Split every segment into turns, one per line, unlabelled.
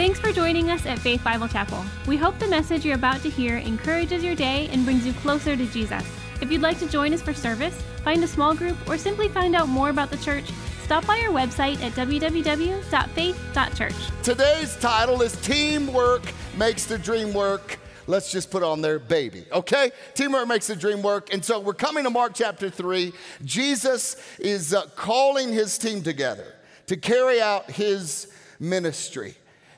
Thanks for joining us at Faith Bible Chapel. We hope the message you're about to hear encourages your day and brings you closer to Jesus. If you'd like to join us for service, find a small group, or simply find out more about the church, stop by our website at www.faith.church.
Today's title is Teamwork Makes the Dream Work. Let's just put on there baby, okay? Teamwork makes the dream work. And so we're coming to Mark chapter 3. Jesus is uh, calling his team together to carry out his ministry.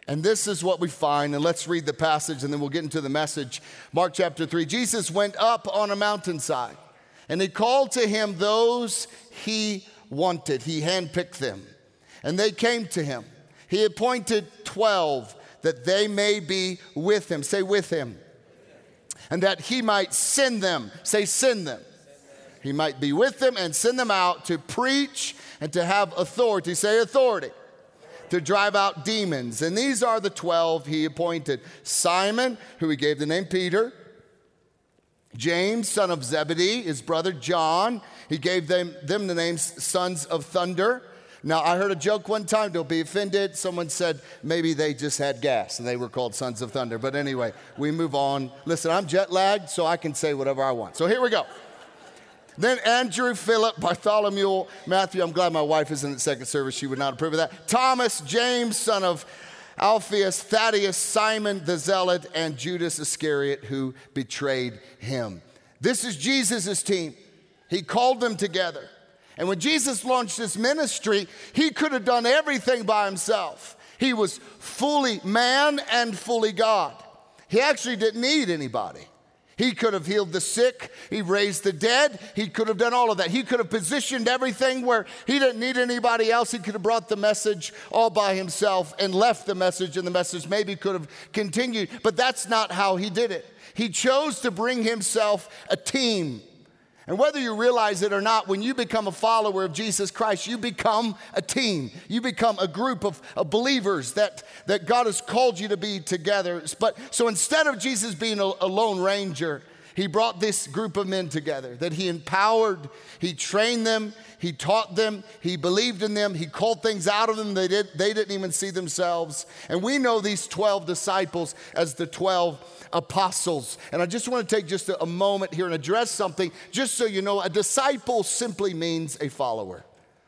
And this is what we find. And let's read the passage and then we'll get into the message. Mark chapter 3. Jesus went up on a mountainside and he called to him those he wanted. He handpicked them and they came to him. He appointed 12 that they may be with him. Say, with him. And that he might send them. Say, send them. He might be with them and send them out to preach and to have authority. Say, authority to drive out demons. And these are the 12 he appointed Simon, who he gave the name Peter, James, son of Zebedee, his brother John, he gave them, them the names sons of thunder. Now, I heard a joke one time, don't be offended. Someone said maybe they just had gas and they were called Sons of Thunder. But anyway, we move on. Listen, I'm jet lagged, so I can say whatever I want. So here we go. Then Andrew, Philip, Bartholomew, Matthew. I'm glad my wife isn't at second service. She would not approve of that. Thomas, James, son of Alphaeus, Thaddeus, Simon the Zealot, and Judas Iscariot, who betrayed him. This is Jesus' team. He called them together. And when Jesus launched his ministry, he could have done everything by himself. He was fully man and fully God. He actually didn't need anybody. He could have healed the sick. He raised the dead. He could have done all of that. He could have positioned everything where he didn't need anybody else. He could have brought the message all by himself and left the message, and the message maybe could have continued. But that's not how he did it. He chose to bring himself a team. And whether you realize it or not, when you become a follower of Jesus Christ, you become a team. You become a group of, of, believers that, that God has called you to be together. But so instead of Jesus being a, a lone ranger, he brought this group of men together that he empowered, he trained them, he taught them, he believed in them, he called things out of them they, did, they didn't even see themselves. And we know these 12 disciples as the 12 apostles. And I just want to take just a, a moment here and address something, just so you know a disciple simply means a follower.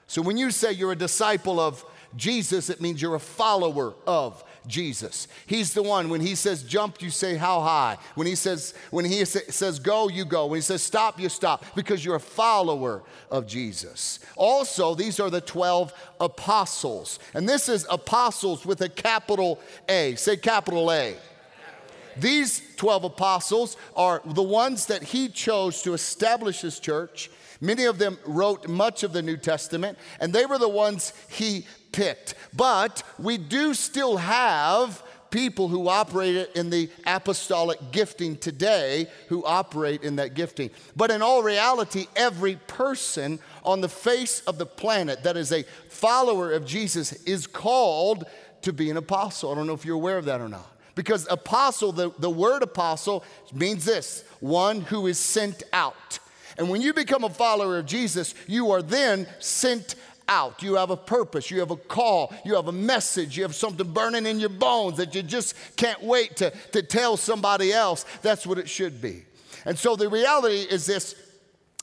So when you say you're a disciple of Jesus, it means you're a follower of Jesus. He's the one. When he says jump, you say how high. When he says when he says go, you go. When he says stop, you stop because you're a follower of Jesus. Also, these are the 12 apostles. And this is apostles with a capital A. Say capital A. These 12 apostles are the ones that he chose to establish his church. Many of them wrote much of the New Testament, and they were the ones he picked. But we do still have people who operate in the apostolic gifting today who operate in that gifting. But in all reality, every person on the face of the planet that is a follower of Jesus is called to be an apostle. I don't know if you're aware of that or not. Because apostle, the, the word apostle means this one who is sent out. And when you become a follower of Jesus, you are then sent out. You have a purpose, you have a call, you have a message, you have something burning in your bones that you just can't wait to, to tell somebody else. That's what it should be. And so the reality is this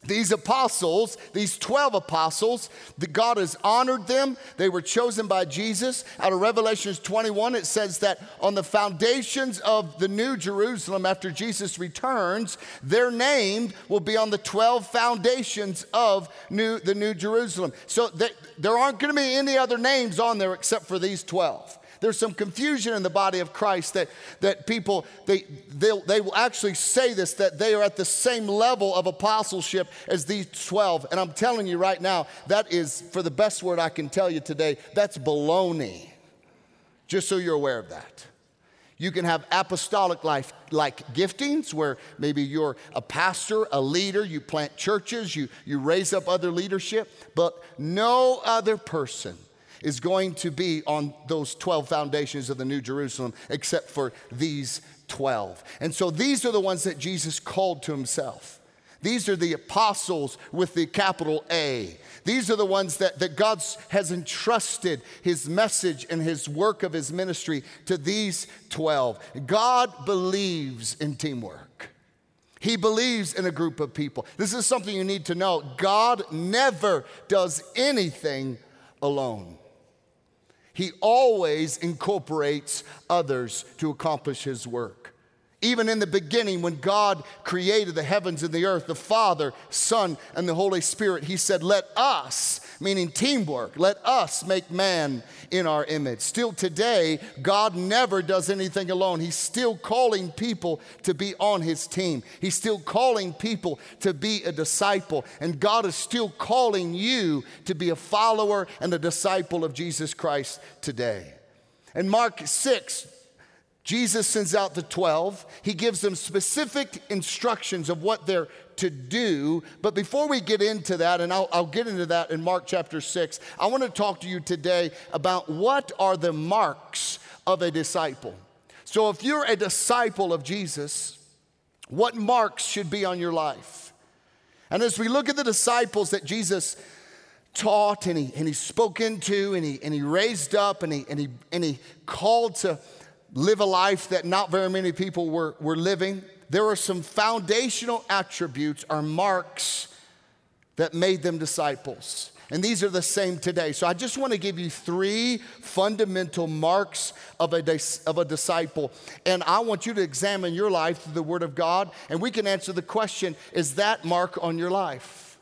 these apostles, these 12 apostles, the God has honored them. They were chosen by Jesus. Out of Revelations 21, it says that on the foundations of the new Jerusalem after Jesus returns, their name will be on the 12 foundations of new, the new Jerusalem. So there aren't going to be any other names on there except for these 12 there's some confusion in the body of Christ that, that people, they, they will actually say this, that they are at the same level of apostleship as these 12. And I'm telling you right now, that is, for the best word I can tell you today, that's baloney. Just so you're aware of that. You can have apostolic life like giftings where maybe you're a pastor, a leader, you plant churches, you, you raise up other leadership, but no other person is going to be on those 12 foundations of the New Jerusalem, except for these 12. And so these are the ones that Jesus called to himself. These are the apostles with the capital A. These are the ones that, that God has entrusted his message and his work of his ministry to these 12. God believes in teamwork. He believes in a group of people. This is something you need to know. God never does anything alone. He always incorporates others to accomplish his work. Even in the beginning, when God created the heavens and the earth, the Father, Son, and the Holy Spirit, He said, Let us, meaning teamwork, let us make man in our image. Still today, God never does anything alone. He's still calling people to be on His team, He's still calling people to be a disciple. And God is still calling you to be a follower and a disciple of Jesus Christ today. And Mark 6, Jesus sends out the 12. He gives them specific instructions of what they're to do. But before we get into that, and I'll, I'll, get into that in Mark chapter 6, I want to talk to you today about what are the marks of a disciple. So if you're a disciple of Jesus, what marks should be on your life? And as we look at the disciples that Jesus taught and he, and he spoke into and he, and he raised up and he, and, he, and he called to live a life that not very many people were, were living. There are some foundational attributes or marks that made them disciples. And these are the same today. So I just want to give you three fundamental marks of a, of a disciple. And I want you to examine your life through the Word of God. And we can answer the question is that mark on your life?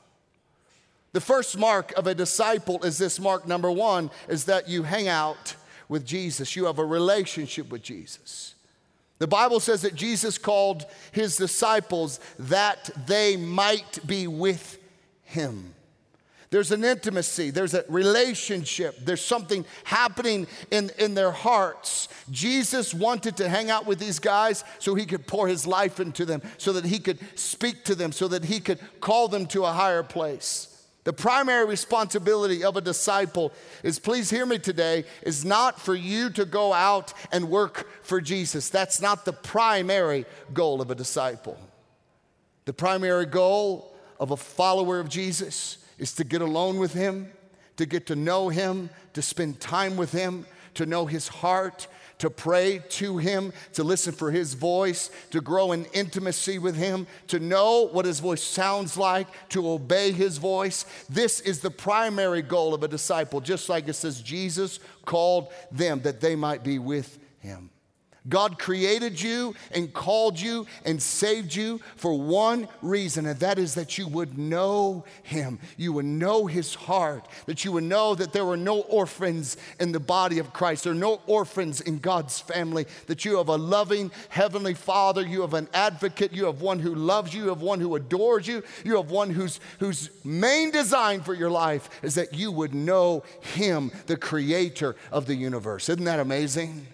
The first mark of a disciple is this mark number one is that you hang out with Jesus, you have a relationship with Jesus. The Bible says that Jesus called his disciples that they might be with him. There's an intimacy, there's a relationship, there's something happening in, in their hearts. Jesus wanted to hang out with these guys so he could pour his life into them, so that he could speak to them, so that he could call them to a higher place. The primary responsibility of a disciple is, please hear me today, is not for you to go out and work for Jesus. That's not the primary goal of a disciple. The primary goal of a follower of Jesus is to get alone with Him, to get to know Him, to spend time with Him, to know His heart, to pray to Him, to listen for His voice, to grow in intimacy with Him, to know what His voice sounds like, to obey His voice. This is the primary goal of a disciple, just like it says Jesus called them that they might be with Him. God created you and called you and saved you for one reason, and that is that you would know Him. You would know His heart, that you would know that there were no orphans in the body of Christ. There are no orphans in God's family, that you have a loving Heavenly Father, you have an advocate, you have one who loves you, you have one who adores you, you have one whose, whose main design for your life is that you would know Him, the creator of the universe. Isn't that amazing?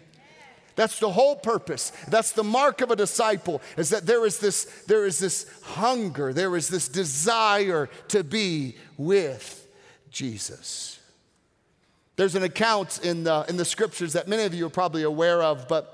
That's the whole purpose. That's the mark of a disciple is that there is this there is this hunger, there is this desire to be with Jesus. There's an account in the, in the scriptures that many of you are probably aware of, but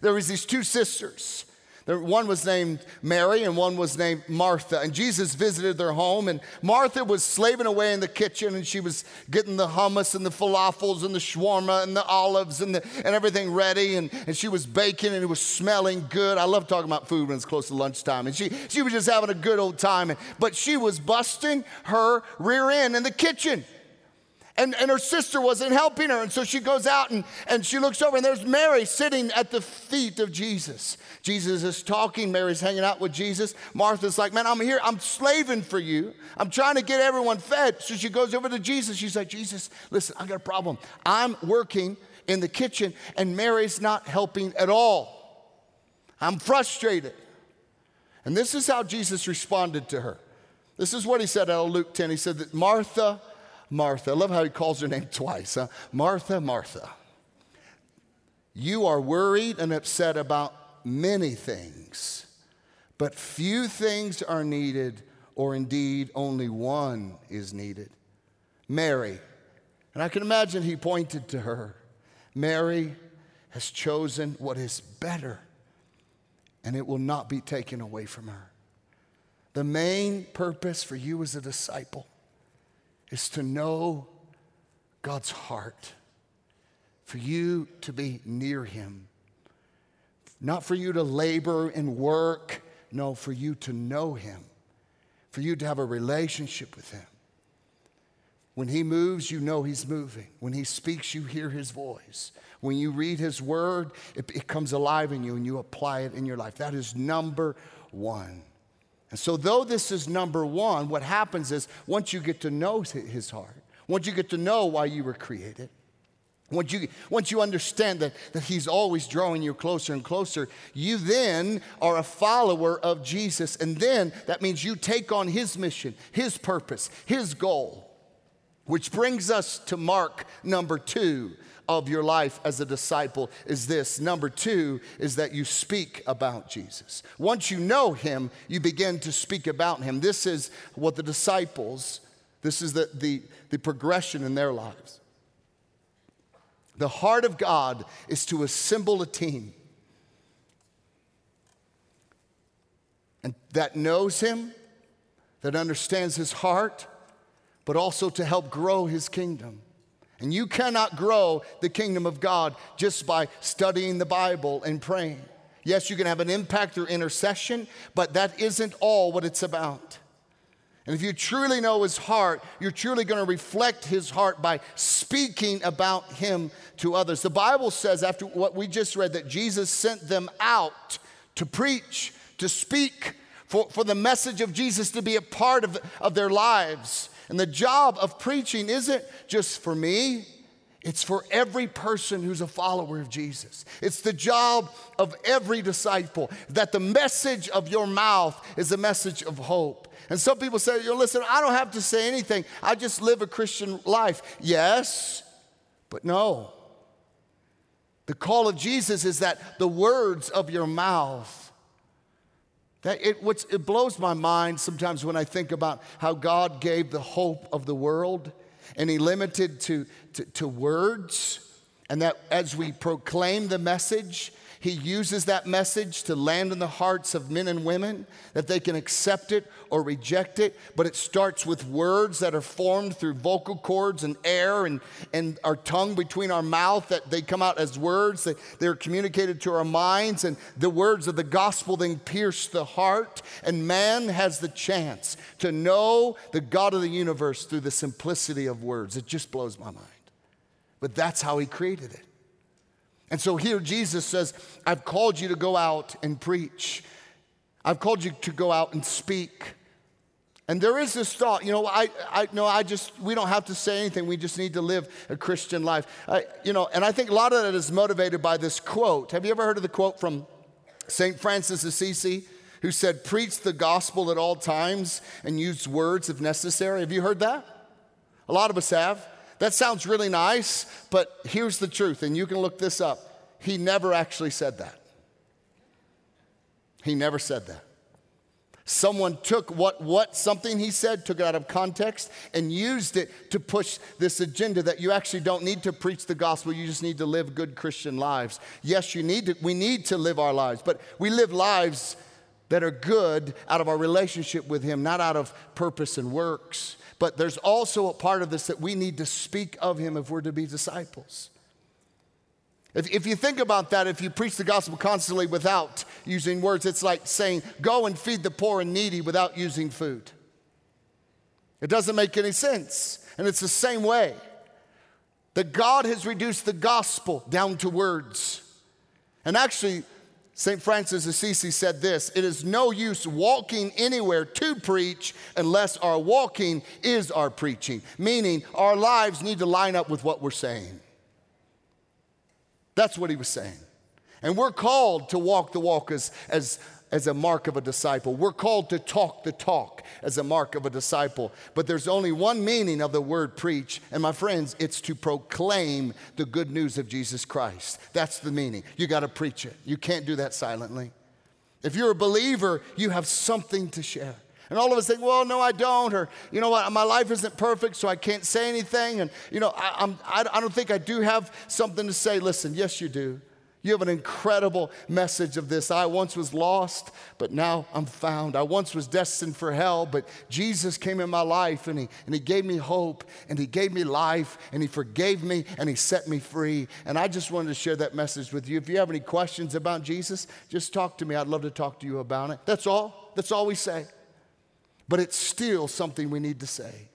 there was these two sisters one was named Mary and one was named Martha. And Jesus visited their home, and Martha was slaving away in the kitchen and she was getting the hummus and the falafels and the shawarma and the olives and, the, and everything ready. And, and she was baking and it was smelling good. I love talking about food when it's close to lunchtime. And she, she was just having a good old time. But she was busting her rear end in the kitchen. And, and her sister wasn't helping her. And so she goes out and, and she looks over, and there's Mary sitting at the feet of Jesus. Jesus is talking, Mary's hanging out with Jesus. Martha's like, Man, I'm here, I'm slaving for you. I'm trying to get everyone fed. So she goes over to Jesus. She's like, Jesus, listen, I got a problem. I'm working in the kitchen, and Mary's not helping at all. I'm frustrated. And this is how Jesus responded to her. This is what he said out of Luke 10. He said that Martha, Martha. I love how he calls her name twice. Huh? Martha, Martha. You are worried and upset about many things, but few things are needed, or indeed only one is needed. Mary, and I can imagine he pointed to her. Mary has chosen what is better, and it will not be taken away from her. The main purpose for you as a disciple is to know God's heart, for you to be near Him. Not for you to labor and work, no, for you to know Him, for you to have a relationship with Him. When He moves, you know He's moving. When He speaks, you hear His voice. When you read His word, it, it comes alive in you and you apply it in your life. That is number one. And so, though this is number one, what happens is once you get to know His heart, once you get to know why you were created, once you, once you understand that, that He's always drawing you closer and closer, you then are a follower of Jesus. And then that means you take on His mission, His purpose, His goal. Which brings us to mark number two of your life as a disciple is this. Number two is that you speak about Jesus. Once you know him, you begin to speak about him. This is what the disciples, this is the, the, the progression in their lives. The heart of God is to assemble a team and that knows him, that understands his heart but also to help grow his kingdom. And you cannot grow the kingdom of God just by studying the Bible and praying. Yes, you can have an impact through intercession, but that isn't all what it's about. And if you truly know his heart, you're truly going to reflect his heart by speaking about him to others. The Bible says, after what we just read, that Jesus sent them out to preach, to speak, for, for the message of Jesus to be a part of, of their lives. And the job of preaching isn't just for me, it's for every person who's a follower of Jesus. It's the job of every disciple that the message of your mouth is a message of hope. And some people say, you know, listen, I don't have to say anything. I just live a Christian life. Yes, but no. The call of Jesus is that the words of your mouth that it, it blows my mind sometimes when I think about how God gave the hope of the world and He limited to, to, to words, and that as we proclaim the message, he uses that message to land in the hearts of men and women that they can accept it or reject it. But it starts with words that are formed through vocal cords and air and, and our tongue between our mouth, that they come out as words, that they're communicated to our minds. And the words of the gospel then pierce the heart. And man has the chance to know the God of the universe through the simplicity of words. It just blows my mind. But that's how he created it. And so here Jesus says, I've called you to go out and preach. I've called you to go out and speak. And there is this thought, you know, I, I no, I just, we don't have to say anything. We just need to live a Christian life. I, you know, and I think a lot of that is motivated by this quote. Have you ever heard of the quote from St. Francis Assisi, who said, Preach the gospel at all times and use words if necessary? Have you heard that? A lot of us have. That sounds really nice, but here's the truth, and you can look this up. He never actually said that. He never said that. Someone took what, what something he said, took it out of context, and used it to push this agenda that you actually don't need to preach the gospel, you just need to live good Christian lives. Yes, you need to, we need to live our lives, but we live lives that are good out of our relationship with him, not out of purpose and works. But there's also a part of this that we need to speak of him if we're to be disciples. If, if you think about that, if you preach the gospel constantly without using words, it's like saying, go and feed the poor and needy without using food. It doesn't make any sense. And it's the same way that God has reduced the gospel down to words. And actually, St. Francis Assisi said this It is no use walking anywhere to preach unless our walking is our preaching, meaning our lives need to line up with what we're saying. That's what he was saying. And we're called to walk the walk as, as as a mark of a disciple. We're called to talk the talk as a mark of a disciple. But there's only one meaning of the word preach, and my friends, it's to proclaim the good news of Jesus Christ. That's the meaning. You got to preach it. You can't do that silently. If you're a believer, you have something to share. And all of us think, well, no, I don't, or you know what, my life isn't perfect, so I can't say anything. And you know, I, I'm, I don't think I do have something to say. Listen, yes, you do. You have an incredible message of this. I once was lost, but now I'm found. I once was destined for hell, but Jesus came in my life and he, and he gave me hope and He gave me life and He forgave me and He set me free. And I just wanted to share that message with you. If you have any questions about Jesus, just talk to me. I'd love to talk to you about it. That's all. That's all we say. But it's still something we need to say.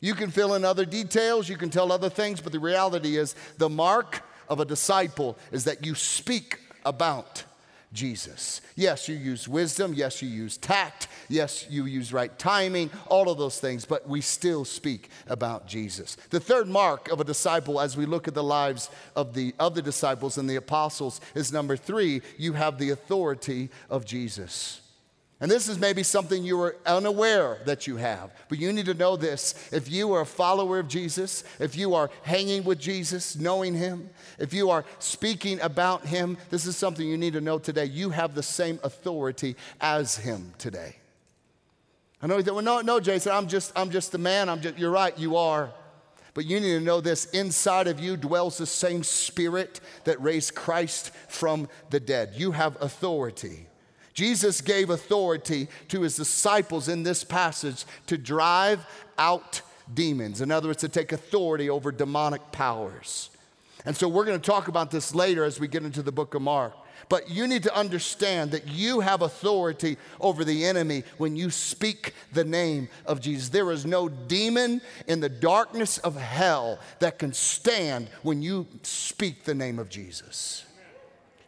You can fill in other details, you can tell other things, but the reality is the mark of a disciple is that you speak about Jesus. Yes, you use wisdom. Yes, you use tact. Yes, you use right timing, all of those things, but we still speak about Jesus. The third mark of a disciple as we look at the lives of the other disciples and the apostles is number three, you have the authority of Jesus. And this is maybe something you are unaware that you have, but you need to know this. If you are a follower of Jesus, if you are hanging with Jesus, knowing Him, if you are speaking about Him, this is something you need to know today. You have the same authority as Him today. I know you think, well, no, no, Jason, I'm just, I'm just the man. I'm just, you're right, you are. But you need to know this inside of you dwells the same spirit that raised Christ from the dead. You have authority. Jesus gave authority to his disciples in this passage to drive out demons. In other words, to take authority over demonic powers. And so we're going to talk about this later as we get into the book of Mark. But you need to understand that you have authority over the enemy when you speak the name of Jesus. There is no demon in the darkness of hell that can stand when you speak the name of Jesus.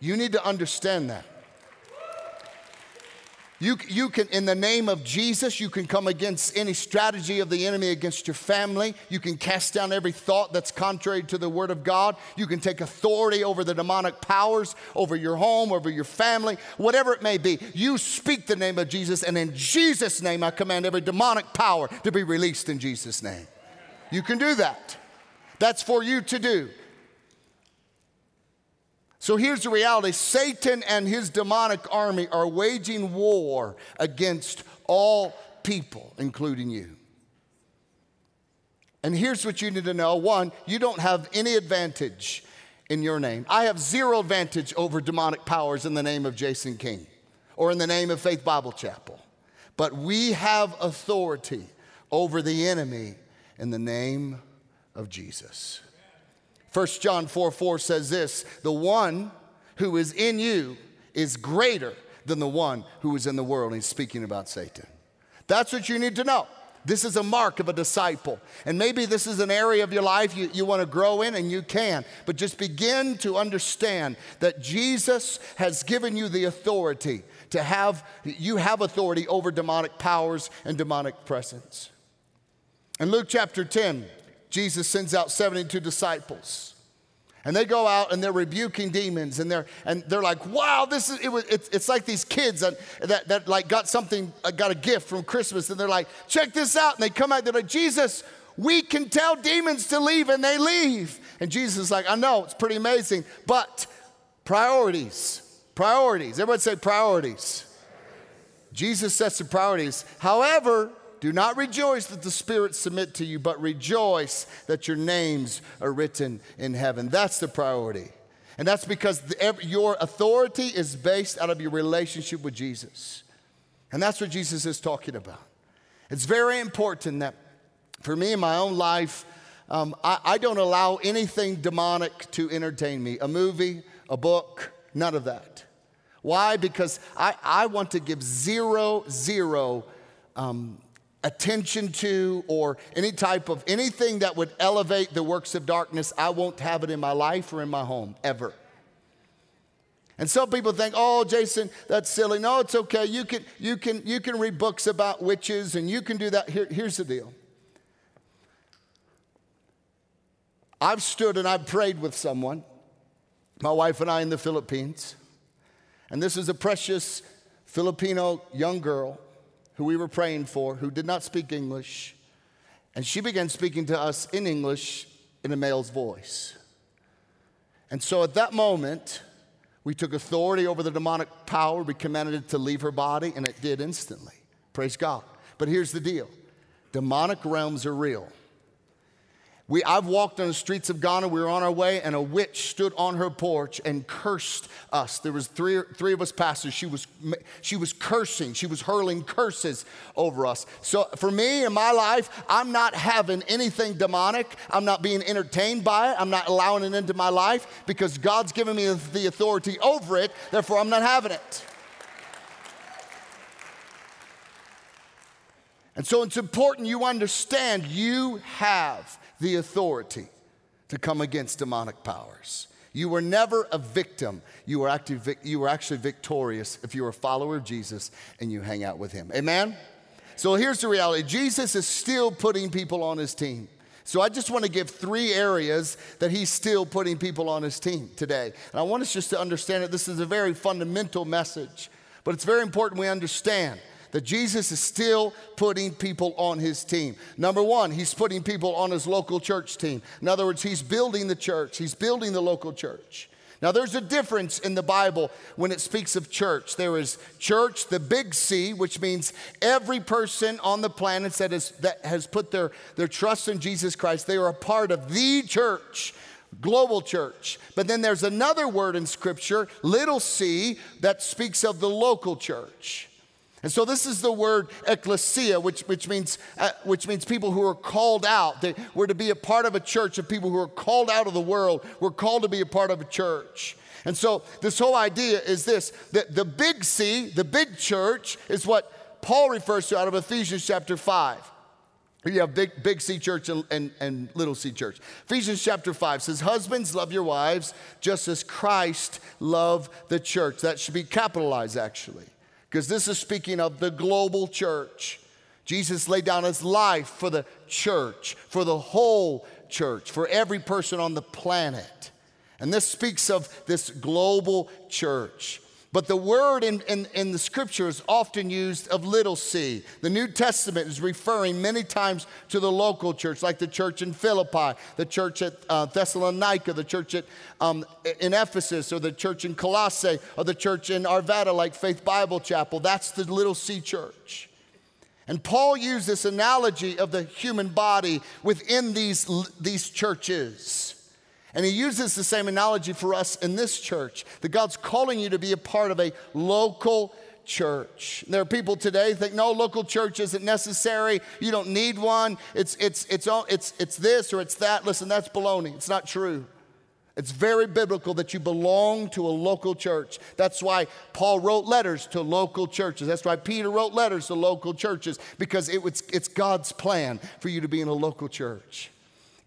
You need to understand that. You, you can, in the name of Jesus, you can come against any strategy of the enemy against your family. You can cast down every thought that's contrary to the Word of God. You can take authority over the demonic powers, over your home, over your family, whatever it may be. You speak the name of Jesus, and in Jesus' name, I command every demonic power to be released in Jesus' name. You can do that. That's for you to do. So here's the reality Satan and his demonic army are waging war against all people, including you. And here's what you need to know one, you don't have any advantage in your name. I have zero advantage over demonic powers in the name of Jason King or in the name of Faith Bible Chapel. But we have authority over the enemy in the name of Jesus. 1 John 4 4 says this The one who is in you is greater than the one who is in the world. And He's speaking about Satan. That's what you need to know. This is a mark of a disciple. And maybe this is an area of your life you, you want to grow in, and you can. But just begin to understand that Jesus has given you the authority to have, you have authority over demonic powers and demonic presence. In Luke chapter 10, Jesus sends out 72 disciples. And they go out and they're rebuking demons and they're, and they're like, wow, this is, it was, it's, it's like these kids that, that, that like got something, uh, got a gift from Christmas and they're like, check this out. And they come out, they're like, Jesus, we can tell demons to leave and they leave. And Jesus is like, I know, it's pretty amazing, but priorities, priorities. Everybody say priorities. Jesus sets the priorities. However, do not rejoice that the spirits submit to you, but rejoice that your names are written in heaven. That's the priority. And that's because the, your authority is based out of your relationship with Jesus. And that's what Jesus is talking about. It's very important that for me in my own life, um, I, I don't allow anything demonic to entertain me a movie, a book, none of that. Why? Because I, I want to give zero, zero um, attention to or any type of anything that would elevate the works of darkness, I won't have it in my life or in my home ever. And some people think, "Oh, Jason, that's silly." No, it's okay. You can you can you can read books about witches and you can do that. Here, here's the deal. I've stood and I've prayed with someone, my wife and I in the Philippines. And this is a precious Filipino young girl who we were praying for, who did not speak English, and she began speaking to us in English in a male's voice. And so at that moment, we took authority over the demonic power. We commanded it to leave her body, and it did instantly. Praise God. But here's the deal demonic realms are real. We, I've walked on the streets of Ghana. We were on our way, and a witch stood on her porch and cursed us. There was three, three of us pastors. She was, she was cursing. She was hurling curses over us. So for me in my life, I'm not having anything demonic. I'm not being entertained by it. I'm not allowing it into my life because God's given me the authority over it. Therefore, I'm not having it. And so it's important you understand you have the authority to come against demonic powers. You were never a victim. You were, actually, you were actually victorious if you were a follower of Jesus and you hang out with him. Amen? So here's the reality Jesus is still putting people on his team. So I just want to give three areas that he's still putting people on his team today. And I want us just to understand that this is a very fundamental message, but it's very important we understand that Jesus is still putting people on his team. Number one, he's putting people on his local church team. In other words, he's building the church, he's building the local church. Now, there's a difference in the Bible when it speaks of church. There is church, the big C, which means every person on the planet that, is, that has put their, their trust in Jesus Christ, they are a part of the church global church. But then there's another word in Scripture, little c, that speaks of the local church. And so this is the word ecclesia, which, which, means, uh, which means people who are called out. They, we're to be a part of a church of people who are called out of the world. We're called to be a part of a church. And so this whole idea is this that the big C, the big church, is what Paul refers to out of Ephesians chapter 5. You have big, big C church and, and, and little C church. Ephesians chapter 5 says, Husbands, love your wives just as Christ loved the church. That should be capitalized, actually because this is speaking of the global church. Jesus laid down his life for the church, for the whole church, for every person on the planet. And this speaks of this global church. But the word in, in, in, the scripture is often used of little c. The New Testament is referring many times to the local church, like the church in Philippi, the church at uh, Thessalonica, the church at, um, in Ephesus, or the church in Colossae, or the church in Arvada, like Faith Bible Chapel. That's the little c church. And Paul used this analogy of the human body within these, these churches. And he uses the same analogy for us in this church that God's calling you to be a part of a local church. There are people today think no local church isn't necessary. You don't need one. It's it's it's it's it's this or it's that. Listen, that's baloney. It's not true. It's very biblical that you belong to a local church. That's why Paul wrote letters to local churches. That's why Peter wrote letters to local churches because it was, it's God's plan for you to be in a local church.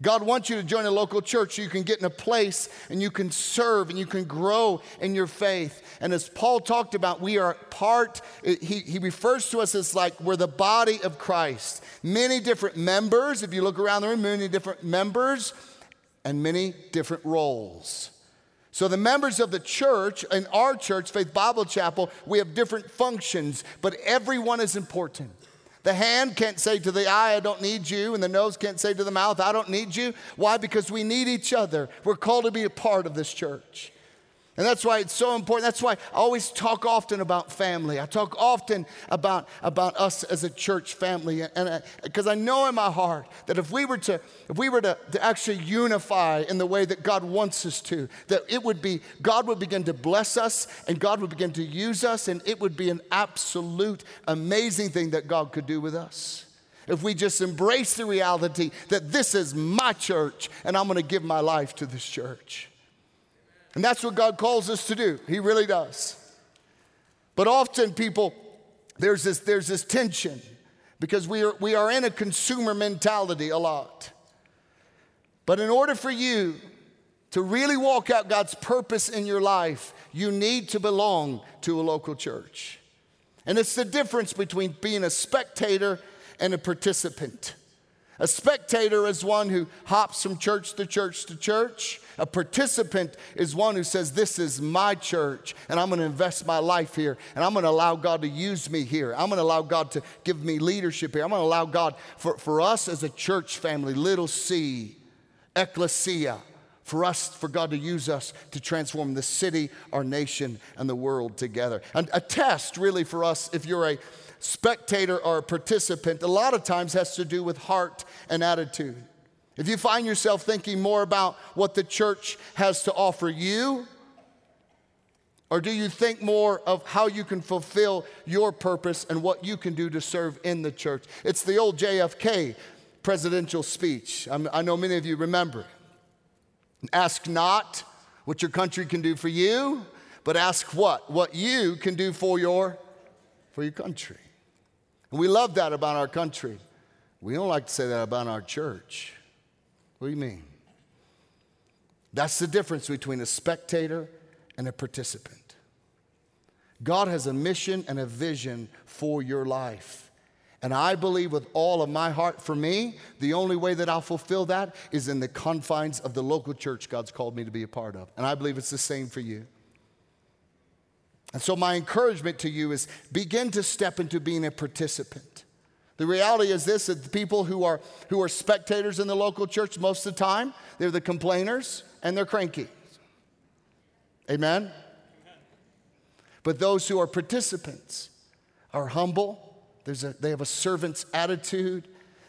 God wants you to join a local church so you can get in a place and you can serve and you can grow in your faith. And as Paul talked about, we are part, he, he refers to us as like we're the body of Christ. Many different members, if you look around the room, many different members and many different roles. So, the members of the church, in our church, Faith Bible Chapel, we have different functions, but everyone is important. The hand can't say to the eye, I don't need you, and the nose can't say to the mouth, I don't need you. Why? Because we need each other. We're called to be a part of this church. And that's why it's so important. That's why I always talk often about family. I talk often about, about us as a church family. And because I, I, know in my heart that if we were to if we were to, to actually unify in the way that God wants us to, that it would be God would begin to bless us and God would begin to use us, and it would be an absolute amazing thing that God could do with us. If we just embrace the reality that this is my church and I'm to give my life to this church. And that's what God calls us to do. He really does. But often people, there's this, there's this tension because we are, we are in a consumer mentality a lot. But in order for you to really walk out God's purpose in your life, you need to belong to a local church. And it's the difference between being a spectator and a participant. A spectator is one who hops from church to church to church. A participant is one who says, This is my church, and I'm going to invest my life here, and I'm going to allow God to use me here. I'm going to allow God to give me leadership here. I'm going to allow God, for, for us as a church family, little c, ecclesia, for us, for God to use us to transform the city, our nation, and the world together. And a test, really, for us, if you're a spectator or participant, a lot of times has to do with heart and attitude. If you find yourself thinking more about what the church has to offer you, or do you think more of how you can fulfill your purpose and what you can do to serve in the church? It's the old JFK presidential speech. I'm, i know many of you remember. Ask not what your country can do for you, but ask what? What you can do for your, for your country. And we love that about our country. We don't like to say that about our church. What do you mean? That's the difference between a spectator and a participant. God has a mission and a vision for your life. And I believe with all of my heart, for me, the only way that I'll fulfill that is in the confines of the local church God's called me to be a part of. And I believe it's the same for you. And so, my encouragement to you is begin to step into being a participant. The reality is this that the people who are, who are spectators in the local church, most of the time, they're the complainers and they're cranky. Amen? But those who are participants are humble, There's a, they have a servant's attitude,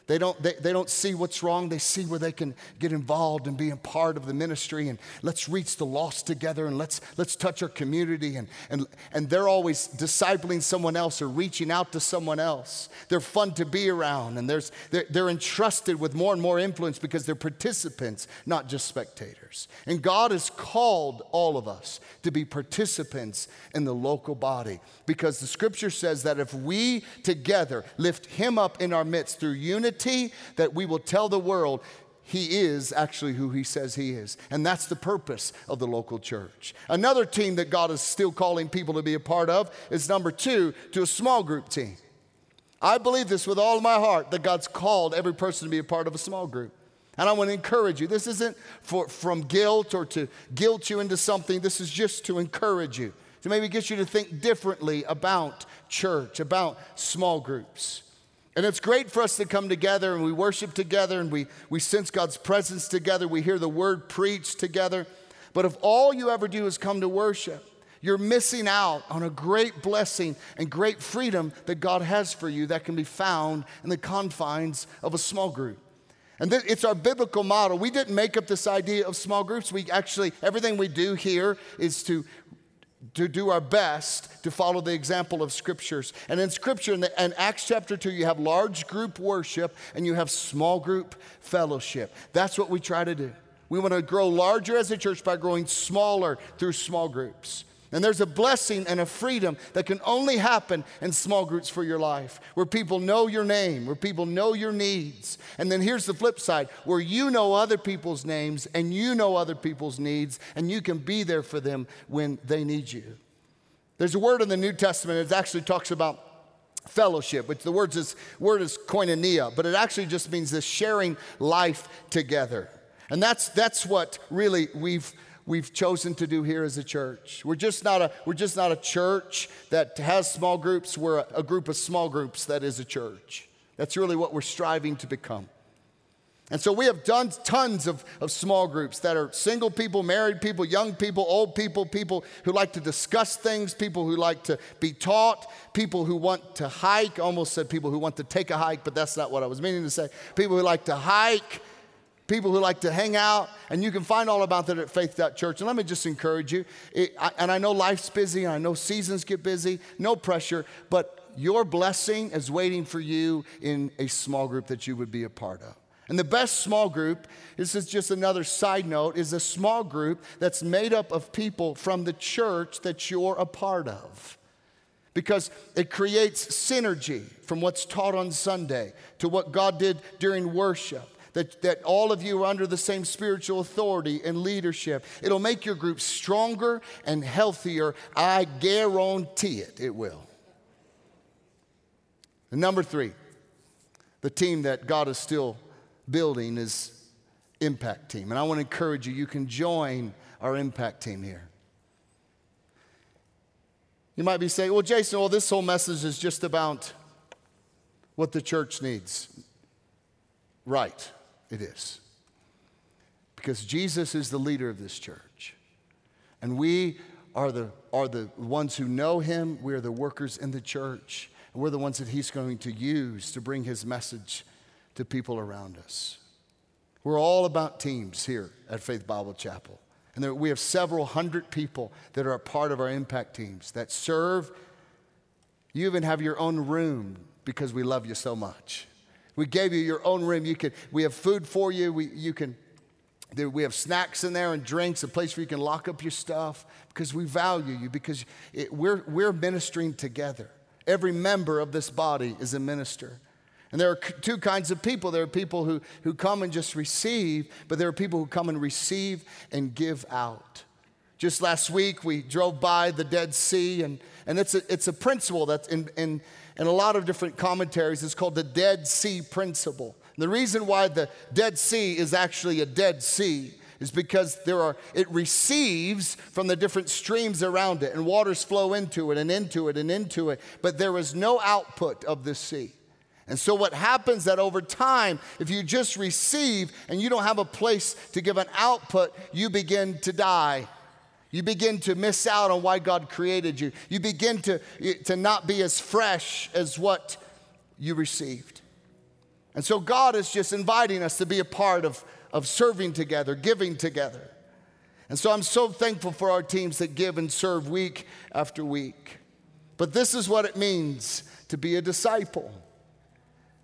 they don't, they, they don't see what's wrong. They see where they can get involved and be a part of the ministry and let's reach the lost together and let's, let's touch our community. And, and, and they're always discipling someone else or reaching out to someone else. They're fun to be around and there's, they're, they're entrusted with more and more influence because they're participants, not just spectators. And God has called all of us to be participants in the local body because the scripture says that if we together lift Him up in our midst through unity, unity that we will tell the world he is actually who he says he is. And that's the purpose of the local church. Another team that God is still calling people to be a part of is number two, to a small group team. I believe this with all my heart that God's called every person to be a part of a small group. And I want to encourage you. This isn't for, from guilt or to guilt you into something. This is just to encourage you, to maybe get you to think differently about church, about small groups. And it's great for us to come together and we worship together and we, we sense God's presence together. We hear the word preached together. But if all you ever do is come to worship, you're missing out on a great blessing and great freedom that God has for you that can be found in the confines of a small group. And th- it's our biblical model. We didn't make up this idea of small groups. We actually, everything we do here is to to do our best to follow the example of scriptures. And in scripture, in, the, in, Acts chapter 2, you have large group worship and you have small group fellowship. That's what we try to do. We want to grow larger as a church by growing smaller through small groups. And there's a blessing and a freedom that can only happen in small groups for your life, where people know your name, where people know your needs. And then here's the flip side, where you know other people's names and you know other people's needs, and you can be there for them when they need you. There's a word in the New Testament that actually talks about fellowship, which the word is, word is koinonia, but it actually just means this sharing life together. And that's, that's what really we've we've chosen to do here as a church. We're just not a, we're just not a church that has small groups. We're a, a group of small groups that is a church. That's really what we're striving to become. And so we have done tons of, of small groups that are single people, married people, young people, old people, people who like to discuss things, people who like to be taught, people who want to hike. Almost said people who want to take a hike, but that's not what I was meaning to say. People who like to hike, people who like to hang out, and you can find all about that at faith.church. And let me just encourage you. It, I, and I know life's busy, and I know seasons get busy, no pressure, but your blessing is waiting for you in a small group that you would be a part of. And the best small group, this is just another side note, is a small group that's made up of people from the church that you're a part of. Because it creates synergy from what's taught on Sunday to what God did during worship that, that all of you are under the same spiritual authority and leadership. It'll make your group stronger and healthier. I guarantee it, it will. And number three, the team that God is still building is Impact Team. And I want to encourage you, you can join our Impact Team here. You might be saying, well, Jason, well, this whole message is just about what the church needs. Right. It is. Because Jesus is the leader of this church. And we are the, are the ones who know him. We're the workers in the church. And we're the ones that he's going to use to bring his message to people around us. We're all about teams here at Faith Bible Chapel. And there, we have several hundred people that are a part of our impact teams that serve. You even have your own room because we love you so much. We gave you your own room. You can, we have food for you. We, you can, we have snacks in there and drinks, a place where you can lock up your stuff because we value you, because it, we're, we're ministering together. Every member of this body is a minister. And there are two kinds of people. There are people who, who come and just receive, but there are people who come and receive and give out. Just last week, we drove by the Dead Sea, and, and it's, a, it's a principle that's in, in, in a lot of different commentaries. It's called the Dead Sea Principle. And the reason why the Dead Sea is actually a Dead Sea is because there are it receives from the different streams around it and waters flow into it and into it and into it but there is no output of the sea and so, what happens that over time, if you just receive and you don't have a place to give an output, you begin to die. You begin to miss out on why God created you. You begin to, to not be as fresh as what you received. And so, God is just inviting us to be a part of, of serving together, giving together. And so, I'm so thankful for our teams that give and serve week after week. But this is what it means to be a disciple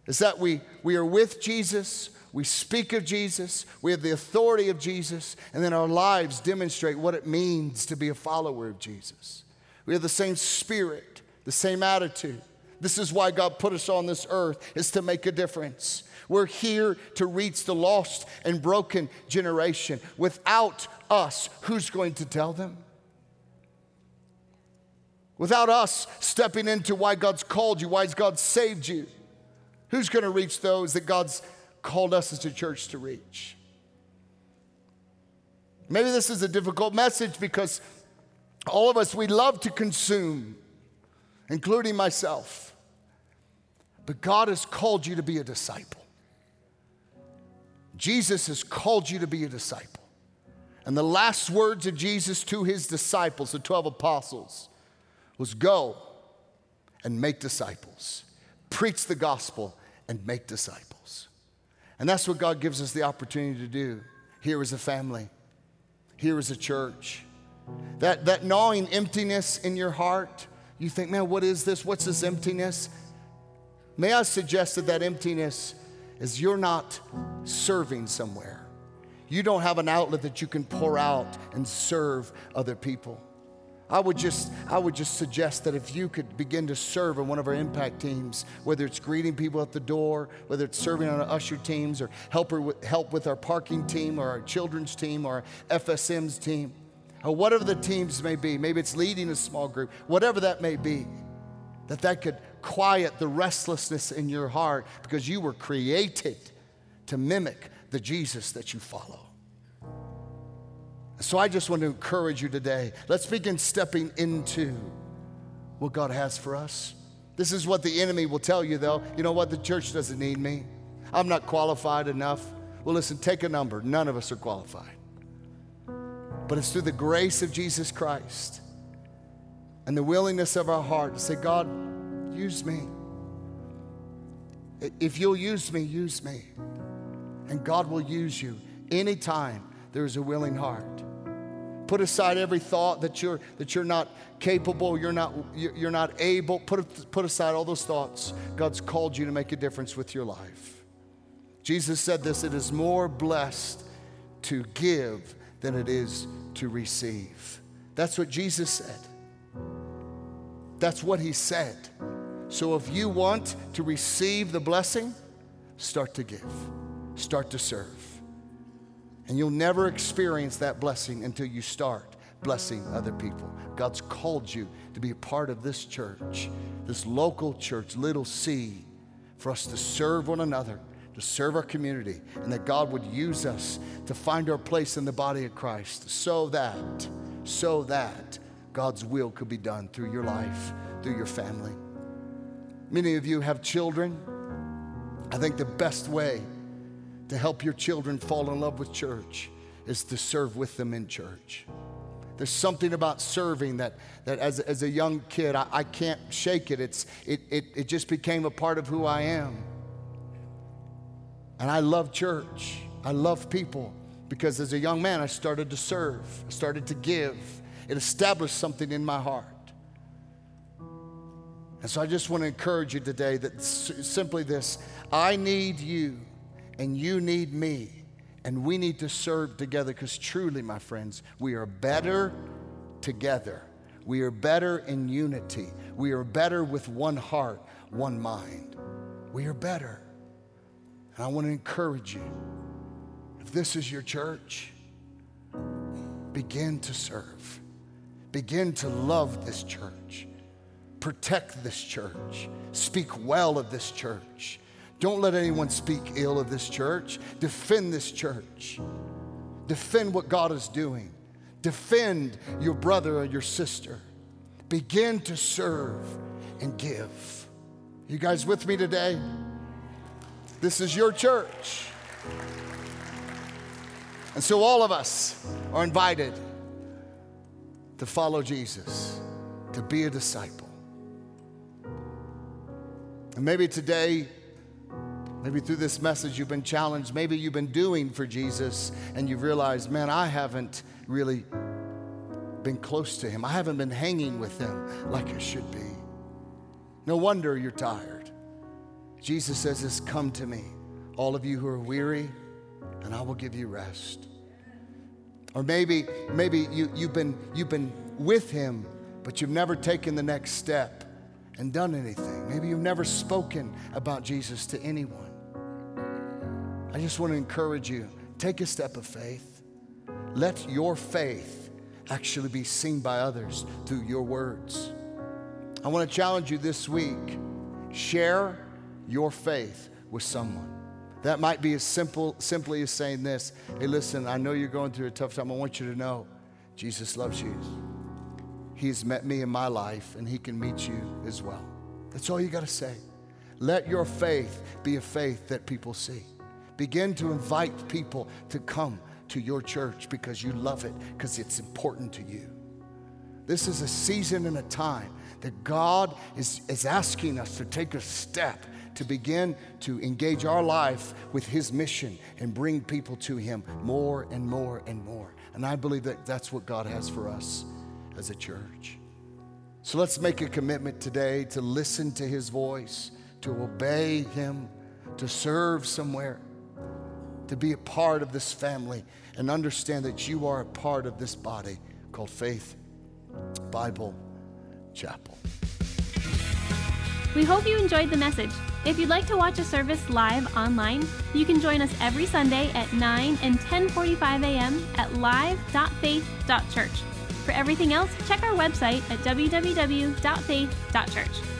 is that we, we are with Jesus, we speak of Jesus, we have the authority of Jesus, and then our lives demonstrate what it means to be a follower of Jesus. We have the same spirit, the same attitude. This is why God put us on this earth, is to make a difference. We're here to reach the lost and broken generation. Without us, who's going to tell them? Without us stepping into why God's called you, why God saved you, Who's going to reach those that God's called us as a church to reach? Maybe this is a difficult message because all of us, we love to consume, including myself. But God has called you to be a disciple. Jesus has called you to be a disciple. And the last words of Jesus to his disciples, the 12 apostles, was go and make disciples, preach the gospel, and make disciples. And that's what God gives us the opportunity to do here as a family, here as a church. That, that gnawing emptiness in your heart, you think, man, what is this? What's this emptiness? May I suggest that that emptiness is you're not serving somewhere. You don't have an outlet that you can pour out and serve other people. I would just I would just suggest that if you could begin to serve in one of our impact teams, whether it's greeting people at the door, whether it's serving on our usher teams or help, with, help with our parking team or our children's team or our FSM's team, or whatever the teams may be, maybe it's leading a small group, whatever that may be, that that could quiet the restlessness in your heart because you were created to mimic the Jesus that you follow. So I just want to encourage you today. Let's begin stepping into what God has for us. This is what the enemy will tell you, though. You know what? The church doesn't need me. I'm not qualified enough. Well, listen, take a number. None of us are qualified. But it's through the grace of Jesus Christ and the willingness of our heart to say, God, use me. If you'll use me, use me. And God will use you anytime there is a willing heart. Put aside every thought that you're, that you're not capable, you're not, you're not able. Put, put aside all those thoughts. God's called you to make a difference with your life. Jesus said this it is more blessed to give than it is to receive. That's what Jesus said. That's what he said. So if you want to receive the blessing, start to give, start to serve. And you'll never experience that blessing until you start blessing other people. God's called you to be a part of this church, this local church, Little C, for us to serve one another, to serve our community, and that God would use us to find our place in the body of Christ so that, so that God's will could be done through your life, through your family. Many of you have children. I think the best way to help your children fall in love with church is to serve with them in church. There's something about serving that, that as, as a young kid, I, I can't shake it. It's, it, it. It just became a part of who I am. And I love church. I love people because as a young man, I started to serve, I started to give. It established something in my heart. And so I just want to encourage you today that simply this I need you, and you need me, and we need to serve together because truly, my friends, we are better together. We are better in unity. We are better with one heart, one mind. We are better. And I want to encourage you if this is your church, begin to serve, begin to love this church, protect this church, speak well of this church. Don't let anyone speak ill of this church. Defend this church. Defend what God is doing. Defend your brother or your sister. Begin to serve and give. You guys with me today? This is your church. And so all of us are invited to follow Jesus, to be a disciple. And maybe today, maybe through this message, you've been challenged. Maybe you've been doing for Jesus and you've realized, man, I haven't really been close to him. I haven't been hanging with him like I should be. No wonder you're tired. Jesus says this Come to me, all of you who are weary, and I will give you rest. Or maybe, maybe you, you've, been, you've been with him, but you've never taken the next step and done anything. Maybe you've never spoken about Jesus to anyone. I just want to encourage you take a step of faith. Let your faith actually be seen by others through your words. I want to challenge you this week share your faith with someone. That might be as simple, simply as saying this Hey, listen, I know you're going through a tough time. I want you to know Jesus loves you. He's met me in my life, and He can meet you as well. That's all you got to say. Let your faith be a faith that people see. Begin to invite people to come to your church because you love it, because it's important to you. This is a season and a time that God is, is asking us to take a step to begin to engage our life with His mission and bring people to Him more and more and more. And I believe that that's what God has for us as a church. So let's make a commitment today to listen to His voice, to obey Him, to serve somewhere to be a part of this family and understand that you are a part of this body called Faith Bible Chapel.
We hope you enjoyed the message. If you'd like to watch a service live online, you can join us every Sunday at 9 and 10:45 a.m. at live.faith.church. For everything else, check our website at www.faith.church.